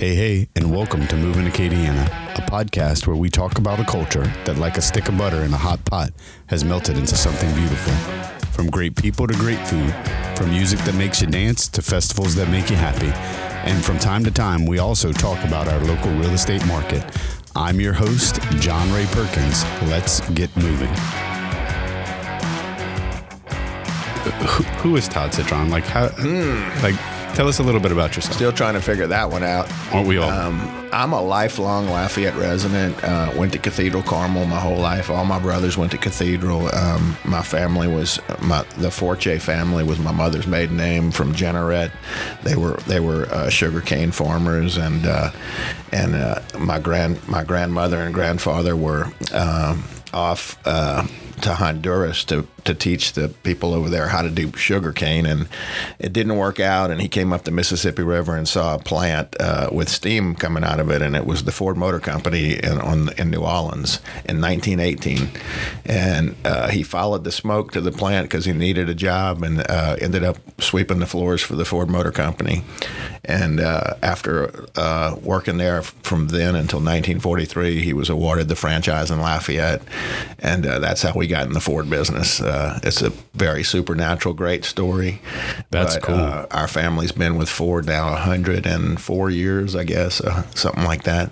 Hey, hey, and welcome to Moving Acadiana, a podcast where we talk about a culture that, like a stick of butter in a hot pot, has melted into something beautiful. From great people to great food, from music that makes you dance to festivals that make you happy. And from time to time, we also talk about our local real estate market. I'm your host, John Ray Perkins. Let's get moving. Who, who is Todd Citron? Like how? Hmm. Like, tell us a little bit about yourself. Still trying to figure that one out. Aren't we all? Um, I'm a lifelong Lafayette resident. Uh, went to Cathedral Carmel my whole life. All my brothers went to Cathedral. Um, my family was my the Forte family was my mother's maiden name from Jeanerette. They were they were uh, sugarcane farmers, and uh, and uh, my grand my grandmother and grandfather were um, off. Uh, to Honduras to, to teach the people over there how to do sugar cane, and it didn't work out. And he came up the Mississippi River and saw a plant uh, with steam coming out of it, and it was the Ford Motor Company in, on, in New Orleans in 1918. And uh, he followed the smoke to the plant because he needed a job, and uh, ended up sweeping the floors for the Ford Motor Company. And uh, after uh, working there from then until 1943, he was awarded the franchise in Lafayette, and uh, that's how we got in the Ford business. Uh, it's a very supernatural, great story. That's But, cool. Uh, our family's been with Ford now 104 years, I guess, uh, something like that.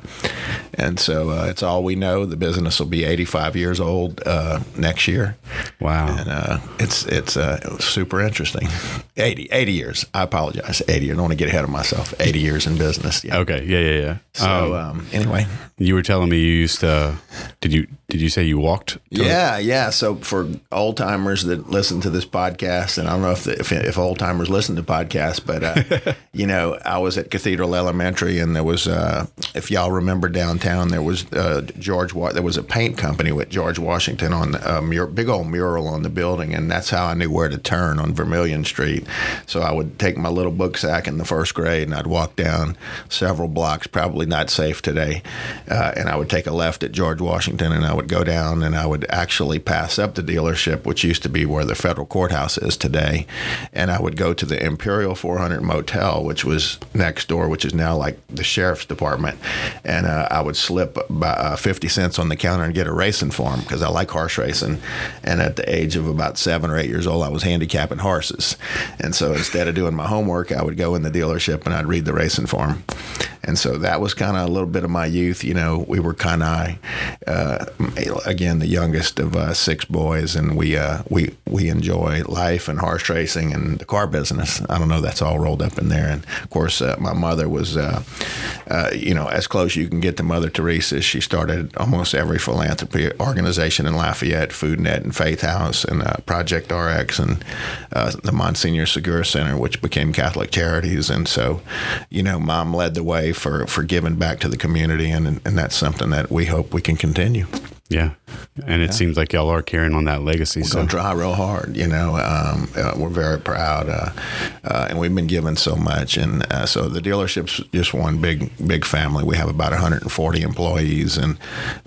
And so uh, it's all we know. The business will be 85 years old uh, next year, wow. and uh, it's it's uh, super interesting. 80, 80 years. I apologize. 80. I don't want to get ahead of myself. 80 years in business. Yeah. Okay. Yeah, yeah, yeah. So Um, um, anyway, you were telling me you used to. Did you did you say you walked? Yeah, yeah. So for old timers that listen to this podcast, and I don't know if if, if old timers listen to podcasts, but uh, you know, I was at Cathedral Elementary, and there was, uh, if y'all remember downtown, there was uh, George. There was a paint company with George Washington on a mur- big old mural on the building, and that's how I knew where to turn on Vermilion Street. So I would take my little book sack in the first grade, and I'd walk down several blocks, probably not safe today, uh, and I would take a left at George Washington, and I would go down, and I would actually pass up the dealership, which used to be where the federal courthouse is today, and I would go to the Imperial 400 Motel, which was next door, which is now like the sheriff's department, and uh, I would slip by, uh, 50 cents on the counter and get a racing form because I like horse racing, and at the age of about seven or eight years old, I was handicapping horses, and so instead of doing my homework, I would go in the dealership and I'd read the racing form. And so that was kind of a little bit of my youth. You know, we were kind of, uh, again, the youngest of uh, six boys, and we uh, we we enjoy life and horse racing and the car business. I don't know, that's all rolled up in there. And of course, uh, my mother was, uh, uh, you know, as close you can get to Mother Teresa. She started almost every philanthropy organization in Lafayette, Food Net and Faith House, and uh, Project RX, and the Monsignor Segura Center, which became Catholic Charities. And so, you know, Mom led the way for for giving back to the community, and and that's something that we hope we can continue. Yeah. And it seems like y'all are carrying on that legacy. So Gonna try real hard, you know. Um, uh, we're very proud, uh, uh, and we've been given so much. And uh, so the dealership's just one big, big family. We have about 140 employees, and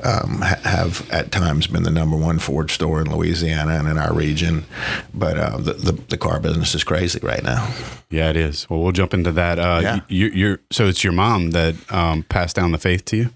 um, ha- have at times been the number one Ford store in Louisiana and in our region. But uh, the, the the car business is crazy right now. yeah, it is. Well, we'll jump into that. Uh, Yeah. you, you're so it's your mom that um, passed down the faith to you.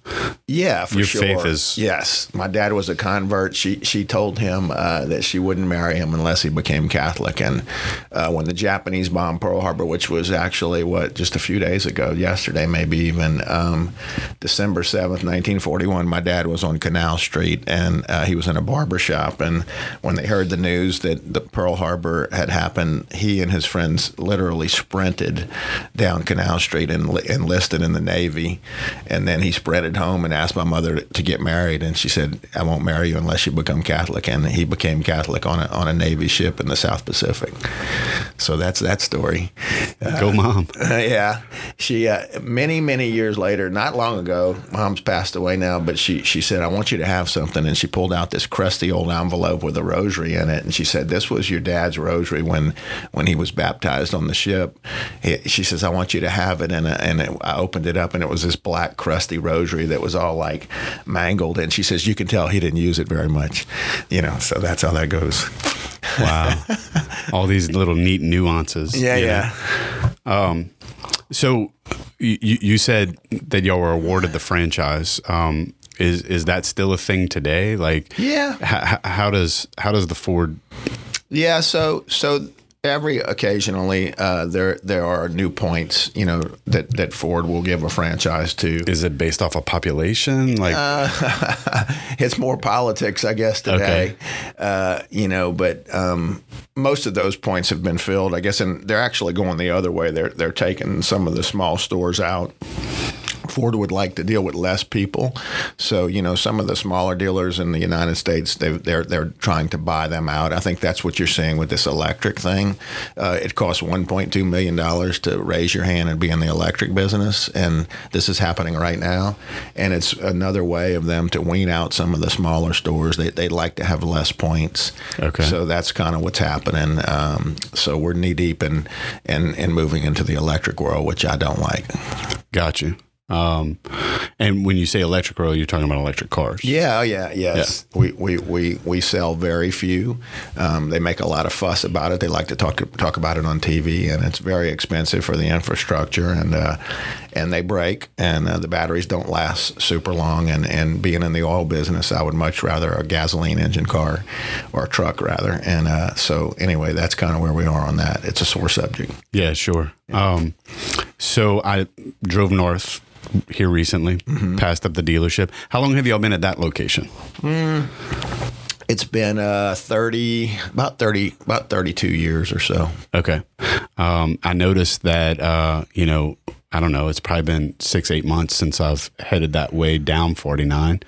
Yeah, for Your sure. faith is- yes. My dad was a convert. She she told him uh, that she wouldn't marry him unless he became Catholic. And uh, when the Japanese bombed Pearl Harbor, which was actually what just a few days ago, yesterday maybe even, um, December seventh, nineteen forty one, my dad was on Canal Street and uh, he was in a barber shop. And when they heard the news that the Pearl Harbor had happened, he and his friends literally sprinted down Canal Street and li- enlisted in the Navy. And then he sprinted home and asked my mother to get married. And she said, I won't marry you unless you become Catholic. And he became Catholic on a, on a Navy ship in the South Pacific. So that's that story. Go, mom. yeah, she uh, many many years later, not long ago, mom's passed away now, but she she said, "I want you to have something," and she pulled out this crusty old envelope with a rosary in it, and she said, "This was your dad's rosary when when he was baptized on the ship." He, she says, "I want you to have it," and uh, and it, I opened it up, and it was this black crusty rosary that was all like mangled, and she says, "You can tell he didn't use it very much," you know. So that's how that goes. Wow. All these little neat nuances. Yeah, know? yeah. Um, so you, you said that y'all were awarded the franchise. Um, is is that still a thing today? Like, Yeah. h- how does how does the Ford? Yeah, so so every occasionally uh, there there are new points, you know, that that Ford will give a franchise to. Is it based off of population? Like, it's more politics, I guess, today. Uh, you know, but um, most of those points have been filled, I guess, and they're actually going the other way. They're they're taking some of the small stores out. Ford would like to deal with less people, so you know some of the smaller dealers in the United States they, they're they're trying to buy them out. I think that's what you're seeing with this electric thing. Uh, it costs 1.2 million dollars to raise your hand and be in the electric business, and this is happening right now. And it's another way of them to wean out some of the smaller stores. They they like to have less points. Okay. So that's kind of what's happening. Um, so we're knee deep in, in in moving into the electric world, which I don't like. got you. Um, and when you say electric oil, you're talking about electric cars. Yeah, oh yeah, yes. We, we, we, we sell very few. Um, they make a lot of fuss about it. They like to talk talk about it on TV, and it's very expensive for the infrastructure, and uh, and they break, and uh, the batteries don't last super long. And, and being in the oil business, I would much rather a gasoline engine car or a truck rather. And uh, so anyway, that's kind of where we are on that. It's a sore subject. Yeah, sure. Um, so I drove north here recently, passed up the dealership. How long have y'all been at that location? It's been uh, thirty, about thirty, about thirty-two years or so. Okay. Um, I noticed that, uh, you know, I don't know, it's probably been six, eight months since I've headed that way down 49.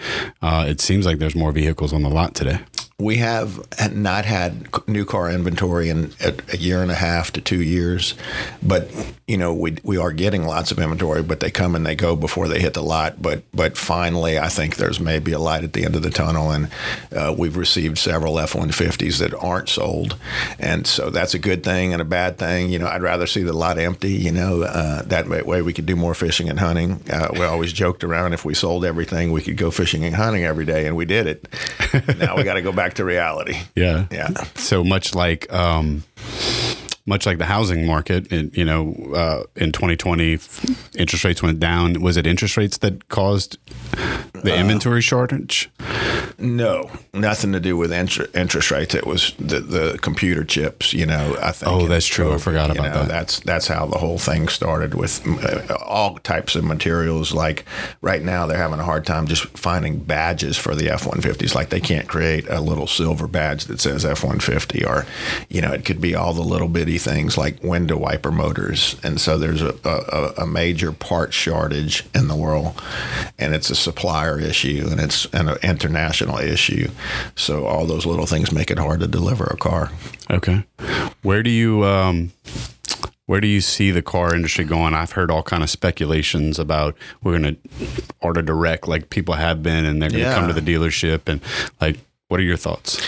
Uh, it seems like there's more vehicles on the lot today. We have not had new car inventory in a, year and a half to two years, but you know we we are getting lots of inventory, but they come and they go before they hit the lot. But but finally, I think there's maybe a light at the end of the tunnel, and uh, we've received several F-150s that aren't sold, and so that's a good thing and a bad thing. You know, I'd rather see the lot empty. You know, uh, that way we could do more fishing and hunting. Uh, we always joked around if we sold everything, we could go fishing and hunting every day, and we did it. now we got to go back to reality. Yeah. Yeah. So much like, um, much like the housing market, it, you know, uh, in 2020, interest rates went down. Was it interest rates that caused the inventory shortage? No, nothing to do with inter- interest rates. It was the, the computer chips. You know, I think. Oh, that's true. I forgot about know, that. That's that's how the whole thing started with uh, all types of materials. Like right now, they're having a hard time just finding badges for the F one fifties. Like they can't create a little silver badge that says F one fifty, or you know, it could be all the little bitty things like window wiper motors. And so there's a, a, a major part shortage in the world, and it's a supplier issue, and it's an international issue. So all those little things make it hard to deliver a car. Okay. Where do you um where do you see the car industry going? I've heard all kind of speculations about we're going to order direct like people have been and they're going to Yeah. come to the dealership and like what are your thoughts?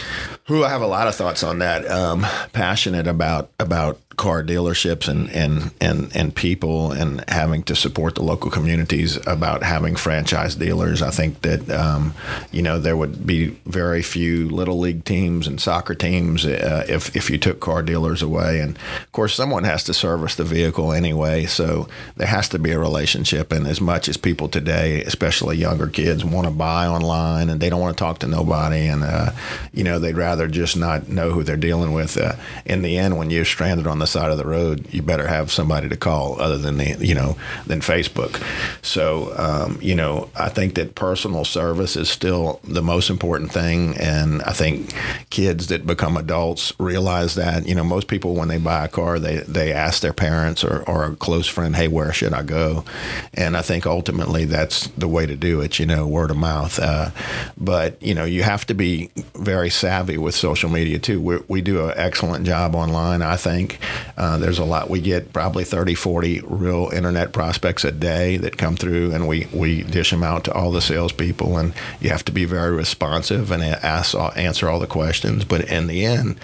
Who I have a lot of thoughts on that. Um, passionate about about car dealerships and, and and and people and having to support the local communities about having franchise dealers. I think that um, you know there would be very few little league teams and soccer teams uh, if if you took car dealers away. And of course, someone has to service the vehicle anyway, so there has to be a relationship. And as much as people today, especially younger kids, want to buy online and they don't want to talk to nobody, and uh, you know they'd rather just not know who they're dealing with. Uh, in the end, when you're stranded on the side of the road, you better have somebody to call other than the you know than Facebook. So um, you know, I think that personal service is still the most important thing, and I think kids that become adults realize that. You know, most people when they buy a car, they they ask their parents or, or a close friend, "Hey, where should I go?" And I think ultimately that's the way to do it. You know, word of mouth. Uh, but you know, you have to be very savvy with social media too. we we do an excellent job online. I think uh, there's a lot. We get probably 30, 40 real internet prospects a day that come through, and we we dish them out to all the salespeople. And you have to be very responsive and ask answer all the questions. But in the end,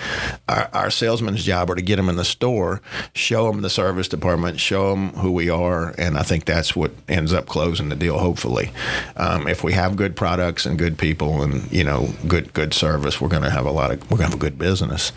our, our salesman's job are to get them in the store, show them the service department, show them who we are, and I think that's what ends up closing the deal. Hopefully, um, if we have good products and good people and you know good good service, we're going to have a lot of we're going to have a good business.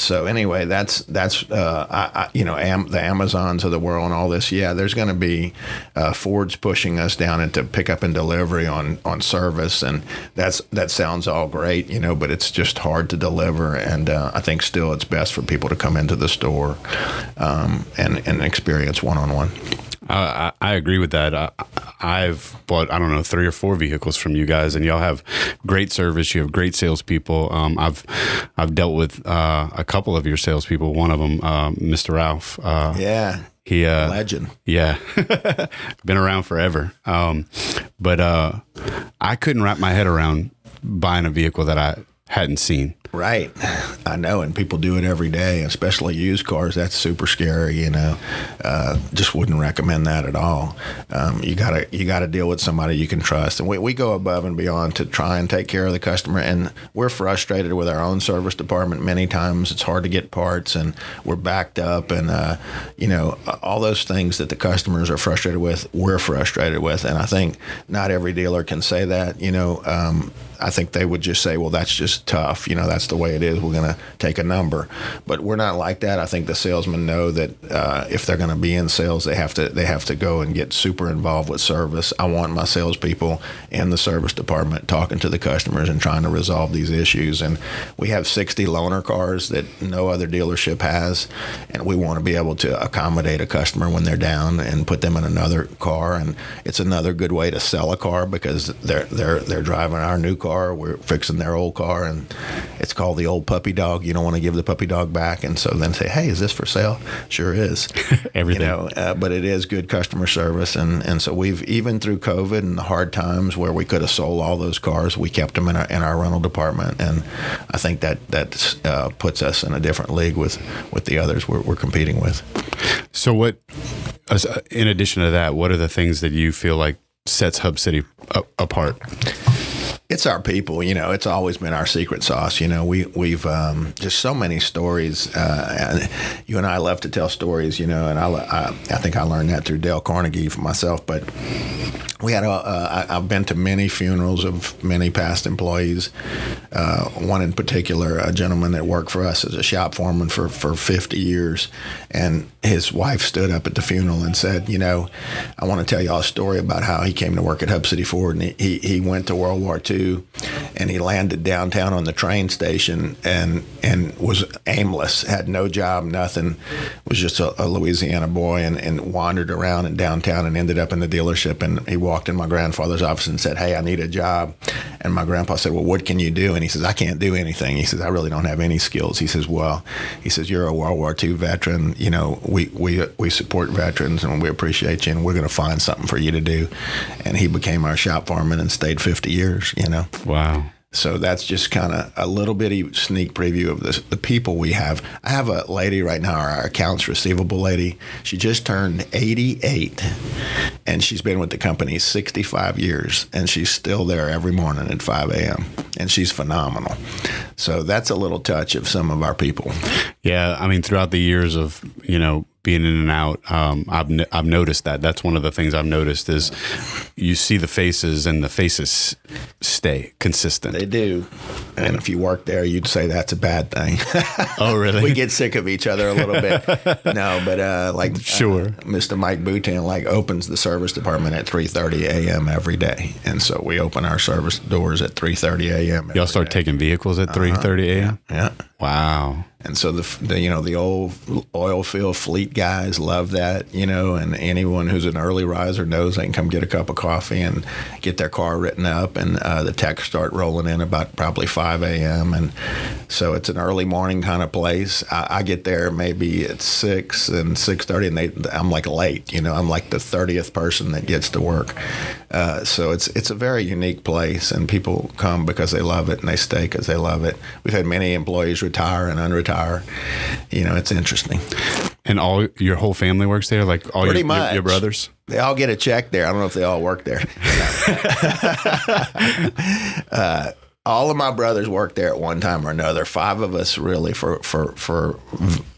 So anyway, that's that's uh, I, I, you know, Am, the Amazons of the world and all this. Yeah, there's going to be uh, Ford's pushing us down into pickup and delivery on on service, and that's that sounds all great, you know, but it's just hard to deliver. And uh, I think still it's best for people to come into the store um, and and experience one on one. I, I agree with that. I, I've bought I don't know three or four vehicles from you guys, and y'all have great service. You have great salespeople. Um, I've I've dealt with uh, a couple of your salespeople. One of them, uh, Mr. Ralph. Uh, Yeah, he uh, legend. yeah, been around forever. Um, but uh, I couldn't wrap my head around buying a vehicle that I hadn't seen. Right. I know, and people do it every day, especially used cars. That's super scary, you know. Uh, just wouldn't recommend that at all. Um, you gotta you gotta deal with somebody you can trust, and we, we go above and beyond to try and take care of the customer. And we're frustrated with our own service department many times. It's hard to get parts, and we're backed up, and uh, you know all those things that the customers are frustrated with. We're frustrated with, and I think not every dealer can say that. You know, um, I think they would just say, well, that's just tough. You know, that's the way it is. We're going to take a number, but we're not like that. I think the salesmen know that uh, if they're going to be in sales, they have to they have to go and get super involved with service. I want my salespeople in the service department talking to the customers and trying to resolve these issues. And we have 60 loaner cars that no other dealership has, and we want to be able to accommodate a customer when they're down and put them in another car. And it's another good way to sell a car because they're they're they're driving our new car. We're fixing their old car, and it's called the old puppy dog. You don't want to give the puppy dog back, and so then say, "Hey, is this for sale?" Sure is. Everything. You know, uh, but it is good customer service, and and so we've even through COVID and the hard times where we could have sold all those cars, we kept them in our in our rental department, and I think that that uh, puts us in a different league with with the others we're, we're competing with. So, what, in addition to that, what are the things that you feel like sets Hub City apart? It's our people, you know. It's always been our secret sauce, you know. We we've um, just so many stories. Uh, and you and I love to tell stories, you know. And I, I I think I learned that through Dale Carnegie for myself. But we had a, uh, I, I've been to many funerals of many past employees. Uh, one in particular, a gentleman that worked for us as a shop foreman for for 50 years, and his wife stood up at the funeral and said, you know, I want to tell y'all a story about how he came to work at Hub City Ford, and he he, he went to World War II and he landed downtown on the train station and and was aimless, had no job, nothing, was just a, a Louisiana boy and, and wandered around in downtown and ended up in the dealership. And he walked in my grandfather's office and said, "Hey, I need a job." And my grandpa said, "Well, what can you do?" And he says, "I can't do anything." He says, "I really don't have any skills." He says, "Well," he says, "You're a World War II veteran. You know, we we we support veterans and we appreciate you, and we're going to find something for you to do." And he became our shop foreman and stayed 50 years. You know. Wow. So that's just kind of a little bitty sneak preview of the, the people we have. I have a lady right now, our accounts receivable lady. She just turned 88 and she's been with the company 65 years and she's still there every morning at 5 a.m. and she's phenomenal. So that's a little touch of some of our people. Yeah, I mean, throughout the years of you know being in and out, um, I've n- I've noticed that. That's one of the things I've noticed is you see the faces and the faces stay consistent. They do. And if you work there, you'd say that's a bad thing. oh, really? we get sick of each other a little bit. no, but uh, like Sure. uh, Mr. Mike Boutin like opens the service department at 3:30 a.m. every day, and so we open our service doors at 3:30 a.m. Y'all start taking vehicles at three thirty a.m. yeah. Wow. And so the, the you know the old oil field fleet guys love that you know, and anyone who's an early riser knows they can come get a cup of coffee and get their car written up, and uh, the techs start rolling in about probably 5 a.m. and so it's an early morning kind of place. I, I get there maybe at six and 6:30, and they I'm like late, you know, I'm like the 30th person that gets to work. Uh, so it's it's a very unique place, and people come because they love it, and they stay because they love it. We've had many employees retire and unretire. You know, it's interesting. And all your whole family works there, like all your, Pretty your, much. your brothers. They all get a check there. I don't know if they all work there. uh, all of my brothers worked there at one time or another. Five of us really for for for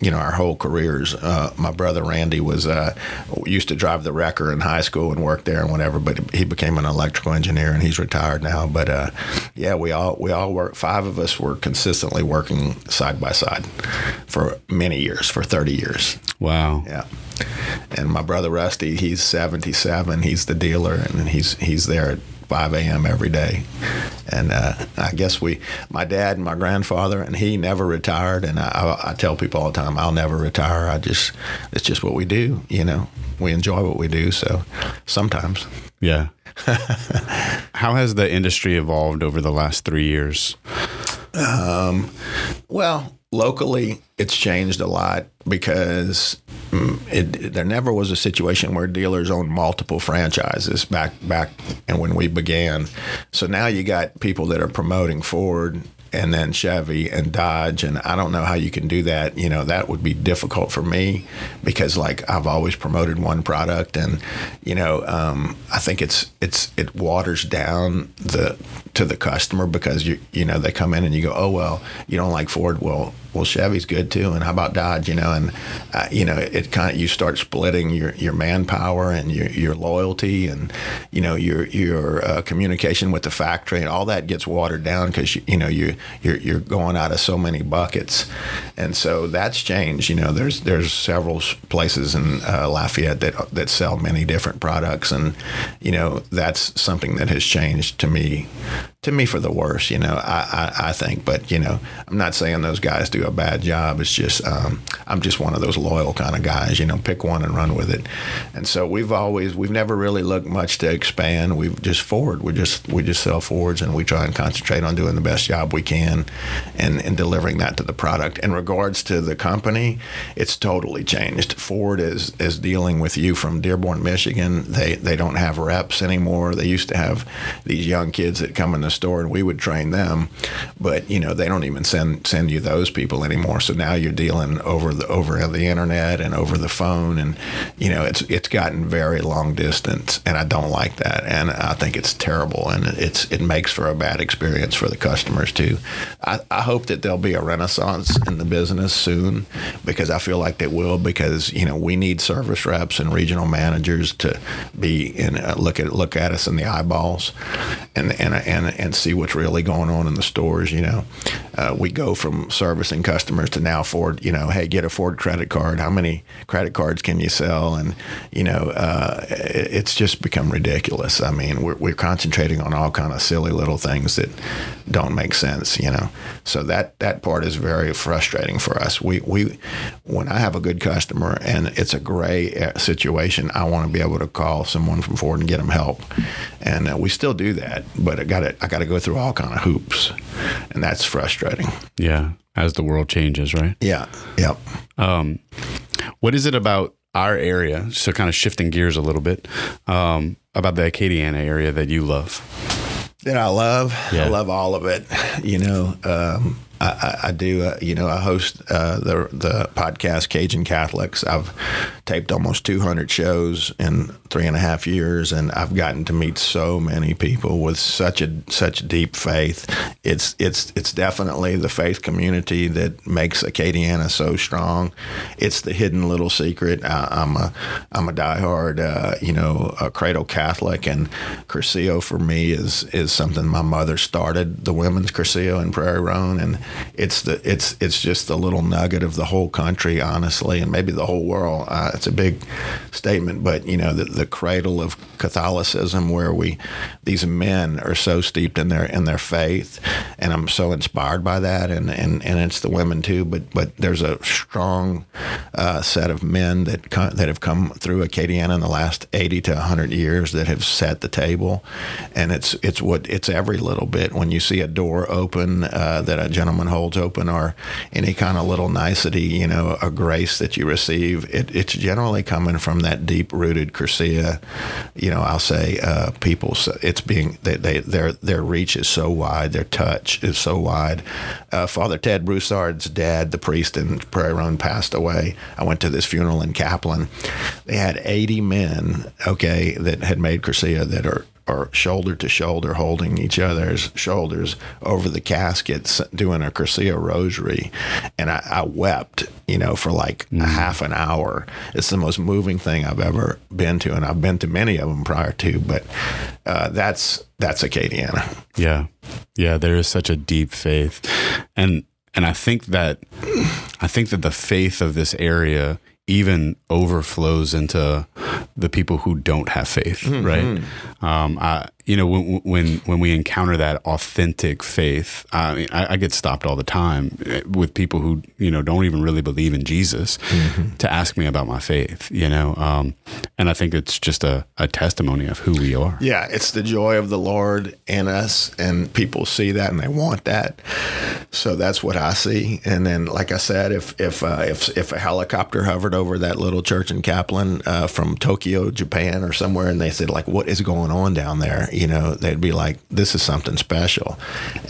you know our whole careers. Uh, my brother Randy was uh, used to drive the wrecker in high school and worked there and whatever, but he became an electrical engineer and he's retired now. But uh, yeah, we all we all work. Five of us were consistently working side by side for many years, for thirty years. Wow. Yeah. And my brother Rusty, he's 77. He's the dealer, and he's he's there at 5 a.m. every day. And uh, I guess we, my dad and my grandfather, and he never retired. And I, I, I tell people all the time, I'll never retire. I just, it's just what we do. You know, we enjoy what we do. So sometimes. Yeah. How has the industry evolved over the last three years? Um, well, locally, it's changed a lot because mm, it, there never was a situation where dealers owned multiple franchises back back and when we began. So now you got people that are promoting Ford and then Chevy and Dodge. And I don't know how you can do that. You know, that would be difficult for me because like I've always promoted one product and, you know, um, I think it's, it's, it waters down the, to the customer because you, you know, they come in and you go, oh, well, you don't like Ford. Well, well, Chevy's good too, and how about Dodge? You know, and uh, you know, it kind of you start splitting your, your manpower and your, your loyalty, and you know your your uh, communication with the factory, and all that gets watered down because you, you know you you're you're going out of so many buckets, and so that's changed. You know, there's there's several places in uh, Lafayette that that sell many different products, and you know that's something that has changed to me to me for the worse. You know, I, I, I think, but you know, I'm not saying those guys do a bad job. It's just um, I'm just one of those loyal kind of guys. You know, pick one and run with it. And so we've always we've never really looked much to expand. We've just Ford. We just we just sell Fords and we try and concentrate on doing the best job we can, and and delivering that to the product. In regards to the company, it's totally changed. Ford is is dealing with you from Dearborn, Michigan. They they don't have reps anymore. They used to have these young kids that come in the store and we would train them, but you know they don't even send send you those people anymore. So now you're dealing over the over the internet and over the phone, and you know it's it's gotten very long distance, and I don't like that, and I think it's terrible, and it's it makes for a bad experience for the customers too. I, I hope that there'll be a renaissance in the business soon, because I feel like it will, because you know we need service reps and regional managers to be in uh, look at look at us in the eyeballs, and and and and see what's really going on in the stores. You know, uh, we go from servicing customers to now Ford, you know, hey, get a Ford credit card. How many credit cards can you sell? And, you know, uh, it's just become ridiculous. I mean, we're, we're concentrating on all kind of silly little things that don't make sense, you know. So that, that part is very frustrating for us. We, we, when I have a good customer and it's a gray uh, situation, I want to be able to call someone from Ford and get them help. And uh, we still do that, but I got I got to go through all kind of hoops, and that's frustrating. Yeah, as the world changes, right? Yeah. Yep. Um, what is it about our area? So, kind of shifting gears a little bit um, about the Acadiana area that you love. That I love. Yeah. I love all of it. You know, um, I, I, do, uh, you know, I host uh, the the podcast Cajun Catholics. I've taped almost 200 shows in three and a half years, and I've gotten to meet so many people with such a such deep faith. It's it's it's definitely the faith community that makes Acadiana so strong. It's the hidden little secret. I, am a I'm a diehard, uh, you know, a cradle Catholic, and Cursillo for me is is something my mother started the women's Cursillo in Prairie Ronde, and it's the it's it's just a little nugget of the whole country, honestly, and maybe the whole world. Uh, it's a big statement, but you know, the, the cradle of Catholicism, where we these men are so steeped in their in their faith, and I'm so inspired by that, and and, and it's the women too. But but there's a strong uh, set of men that that have come through Acadiana in the last 80 to 100 years that have set the table, and it's it's what it's every little bit when you see a door open uh, that a gentleman holds open or any kind of little nicety, you know, a grace that you receive, it, it's generally coming from that deep rooted cursillo. You know, I'll say uh, people. It's being they, they their their reach is so wide, their touch is so wide. Uh, Father Ted Broussard's dad, the priest in Prairie Ronde, passed away. I went to this funeral in Kaplan. They had 80 men, okay, that had made cursillo that are are shoulder to shoulder holding each other's shoulders over the caskets doing a Cursillo rosary. And I, I wept, you know, for like a half an hour. It's the most moving thing I've ever been to. And I've been to many of them prior to, but uh, that's, that's Acadiana. Yeah. Yeah. There is such a deep faith. And, and I think that, I think that the faith of this area even overflows into the people who don't have faith, mm-hmm. right? Um, I, you know, when, when when we encounter that authentic faith, I, mean, I, I, get stopped all the time eh, with people who you know don't even really believe in Jesus mm-hmm. to ask me about my faith. You know, um, and I think it's just a, a testimony of who we are. Yeah, it's the joy of the Lord in us, and people see that and they want that. So that's what I see. And then, like I said, if if uh, if if a helicopter hovered over that little church in Kaplan uh, from Tokyo, Japan, or somewhere, and they said like, "What is going on down there?" you know, they'd be like, "This is something special,"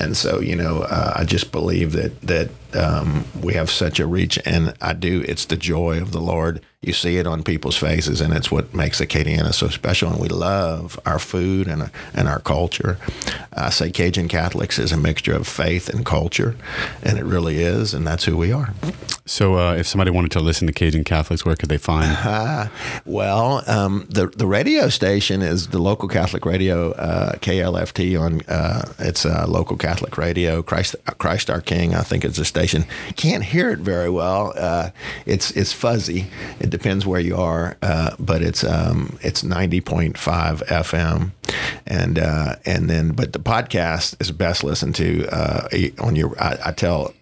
and so you know, uh, I just believe that that um, we have such a reach, and I do. It's the joy of the Lord. You see it on people's faces, and it's what makes Acadiana so special. And we love our food and and our culture. I say Cajun Catholics is a mixture of faith and culture, and it really is, and that's who we are. So, uh, if somebody wanted to listen to Cajun Catholics, where could they find? Uh, well, um, the the radio station is the local Catholic radio, uh, KLFT. On uh, it's a local Catholic radio. Christ Christ our King, I think, it's the station station. Can't hear it very well. Uh, it's it's fuzzy. It depends where you are, uh, but it's um, it's ninety point five FM, and uh, and then but the podcast is best listened to uh, on your. I, I, tell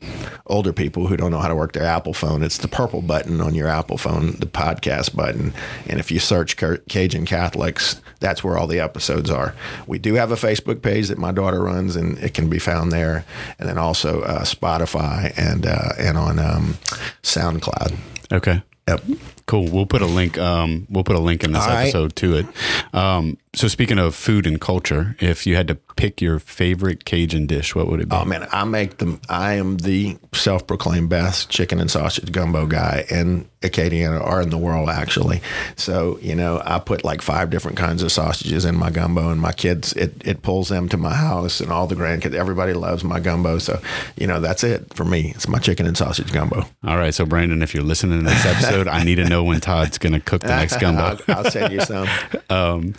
older people who don't know how to work their Apple phone, it's the purple button on your Apple phone, the podcast button, and if you search Cajun Catholics, that's where all the episodes are. We do have a Facebook page that my daughter runs, and it can be found there, and then also uh, Spotify and uh, and on um, SoundCloud. Okay. Yep. Cool. We'll put a link. Um, we'll put a link in this All episode right. to it. Um, so speaking of food and culture, if you had to pick your favorite Cajun dish, what would it be? Oh man, I make them. I am the self-proclaimed best chicken and sausage gumbo guy in Acadiana or in the world actually. So you know, I put like five different kinds of sausages in my gumbo, and my kids it it pulls them to my house, and all the grandkids. Everybody loves my gumbo. So you know, that's it for me. It's my chicken and sausage gumbo. All right. So Brandon, if you're listening to this episode, I need to know when Todd's going to cook the next gumbo. I'll, I'll send you some. um,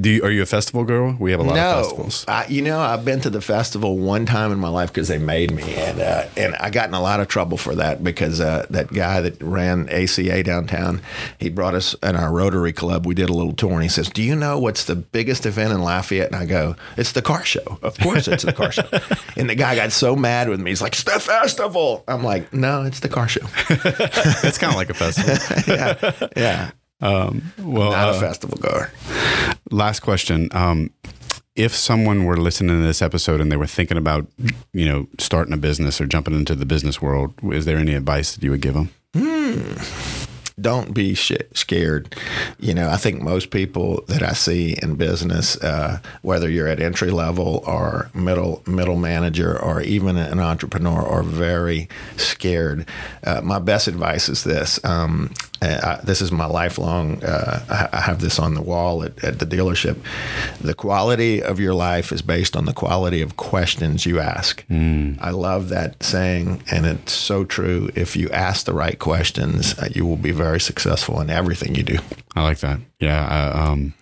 do you, are you a festival girl? We have a lot no, of festivals. I, you know, I've been to the festival one time in my life because they made me, and uh, and I got in a lot of trouble for that because uh, that guy that ran ACA downtown, he brought us in our Rotary Club. We did a little tour, and he says, "Do you know what's the biggest event in Lafayette?" And I go, "It's the car show. Of course, it's the car show." And the guy got so mad with me. He's like, "It's the festival." I'm like, "No, it's the car show." It's kind of like a festival. yeah, yeah. Um, well, not uh, a festival goer. Last question. Um, if someone were listening to this episode and they were thinking about, you know, starting a business or jumping into the business world, is there any advice that you would give them? Hmm don't be sh- scared. You know, I think most people that I see in business, uh, whether you're at entry level or middle middle manager or even an entrepreneur, are very scared. Uh, my best advice is this: um, I, this is my lifelong. Uh, I have this on the wall at, at, the dealership. The quality of your life is based on the quality of questions you ask. Mm. I love that saying, and it's so true. If you ask the right questions, uh, you will be very successful in everything you do. I like that. Yeah. I, um,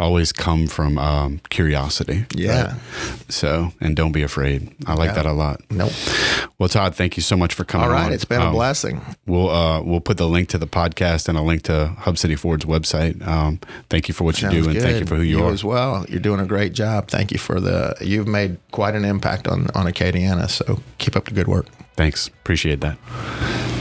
always come from um, curiosity. Yeah. Right? So, and don't be afraid. I like yeah. that a lot. Nope. Well, Todd, thank you so much for coming. All right, on. it's been um, a blessing. We'll uh, we'll put the link to the podcast and a link to Hub City Ford's website. Um, thank you for what Sounds you do, and thank you for who you, you are as well. You're doing a great job. Thank you for the. You've made quite an impact on on Acadiana. So keep up the good work. Thanks. Appreciate that.